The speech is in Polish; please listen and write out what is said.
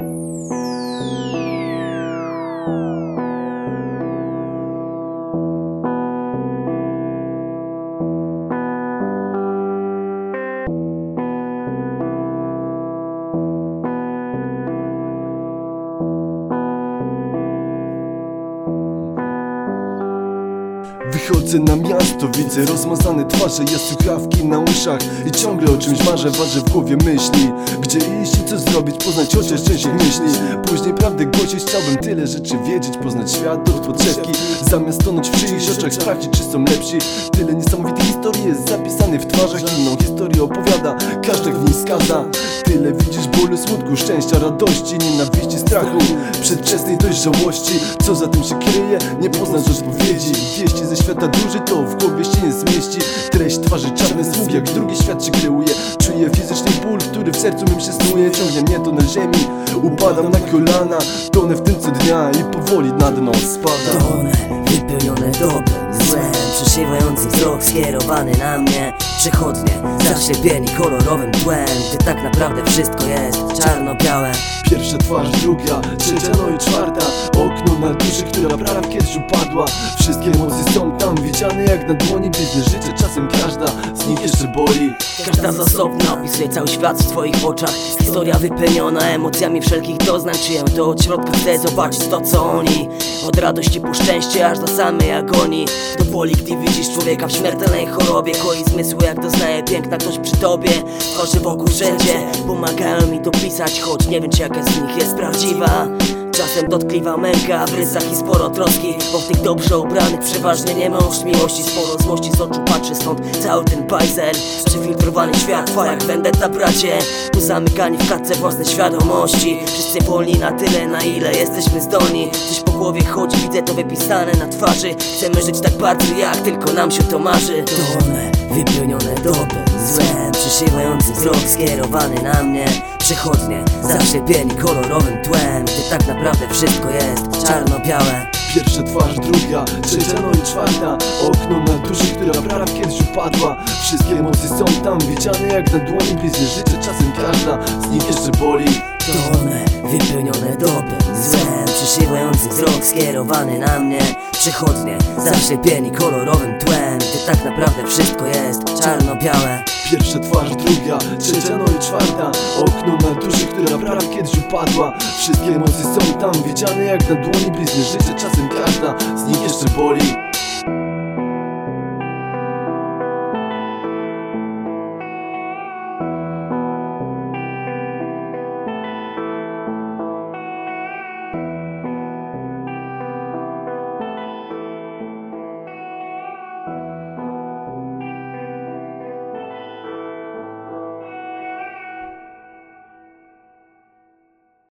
Thank you. Wychodzę na miasto, widzę rozmazane twarze Ja słuchawki na uszach i ciągle o czymś marzę Ważę w głowie myśli. Gdzie iść i co zrobić, poznać chociaż część ich myśli. Później prawdę głosić, chciałbym tyle rzeczy wiedzieć Poznać świat od podszewki Zamiast tonąć w czyichś oczach, sprawdzić czy są lepsi. Tyle niesamowitych historii jest zapisanych w twarzach Inną historię opowiada, każdy w niej skaza. Tyle widzisz bólu, smutku, szczęścia, radości Nienawiści, strachu, przedwczesnej dojrzałości. Co za tym się kryje, nie poznasz odpowiedzi Wieści ze świata duży to w głowie się nie zmieści. Treść twarzy czarny sług, jak drugi świat się kreuje. Czuję fizyczny ból, który w sercu mym się snuje Ciągnie mnie to na ziemi, upadam na kolana. Tonę w tym co dnia i powoli na dno spadam Tonę wypełnione dobrem, złem. Przeszywający wzrok skierowany na mnie. Przechodnie, zaszczepieni kolorowym tłem. Gdy tak naprawdę wszystko jest czarno-białe. Pierwsza twarz, druga, trzecia, no i czwarta. Okno na duszy, która prawie kiedyś upadła. Wszystkie emocje są tam widziane jak na dłoni. Biedne życie, czasem każda z nich jeszcze boli. Każda z osobna opisuje cały świat w twoich oczach. Historia wypełniona emocjami wszelkich doznań. Czyję to od środka chcę zobaczyć to co oni Od radości po szczęście aż do samej agonii. To boli gdy widzisz człowieka w śmiertelnej chorobie Koi zmysły jak doznaje piękna ktoś przy tobie. Twarzy wokół wszędzie pomagają mi to pisać Choć nie wiem czy jaka z nich jest prawdziwa Czasem dotkliwa męka w rysach i sporo troski. Bo w tych dobrze ubranych przeważnie nie już miłości. Sporo złości z oczu patrzy stąd cały ten bajzel. Przefiltrowany świat trwa jak vendetta bracie. Tu zamykani w klatce własnej świadomości. Wszyscy wolni na tyle na ile jesteśmy zdolni. Coś po głowie chodzi, widzę to wypisane na twarzy. Chcemy żyć tak bardzo jak tylko nam się to marzy. Dole, wypełnione dobrem, złem Przyszywający wzrok skierowany na mnie Przechodnie, zaszczepieni kolorowym tłem Gdy tak naprawdę wszystko jest czarno-białe. Pierwsza twarz, druga, trzecia, no i czwarta. Okno na duszy, która prawie kiedyś upadła. Wszystkie emocje są tam widziane jak na dłoni Blizny życie, czasem każda z nich jeszcze boli. Dole, wypełnione dobrem, złem Przyszywający wzrok skierowany na mnie. Przechodnie, zaszczepieni kolorowym tłem Gdy tak naprawdę wszystko jest czarno-białe Pierwsza twarz, druga, trzecia, no i czwarta. Okno na duszy, która prawie kiedyś upadła. Wszystkie emocje są tam widziane jak na dłoni Blizny. Życie, czasem każda z nich jeszcze boli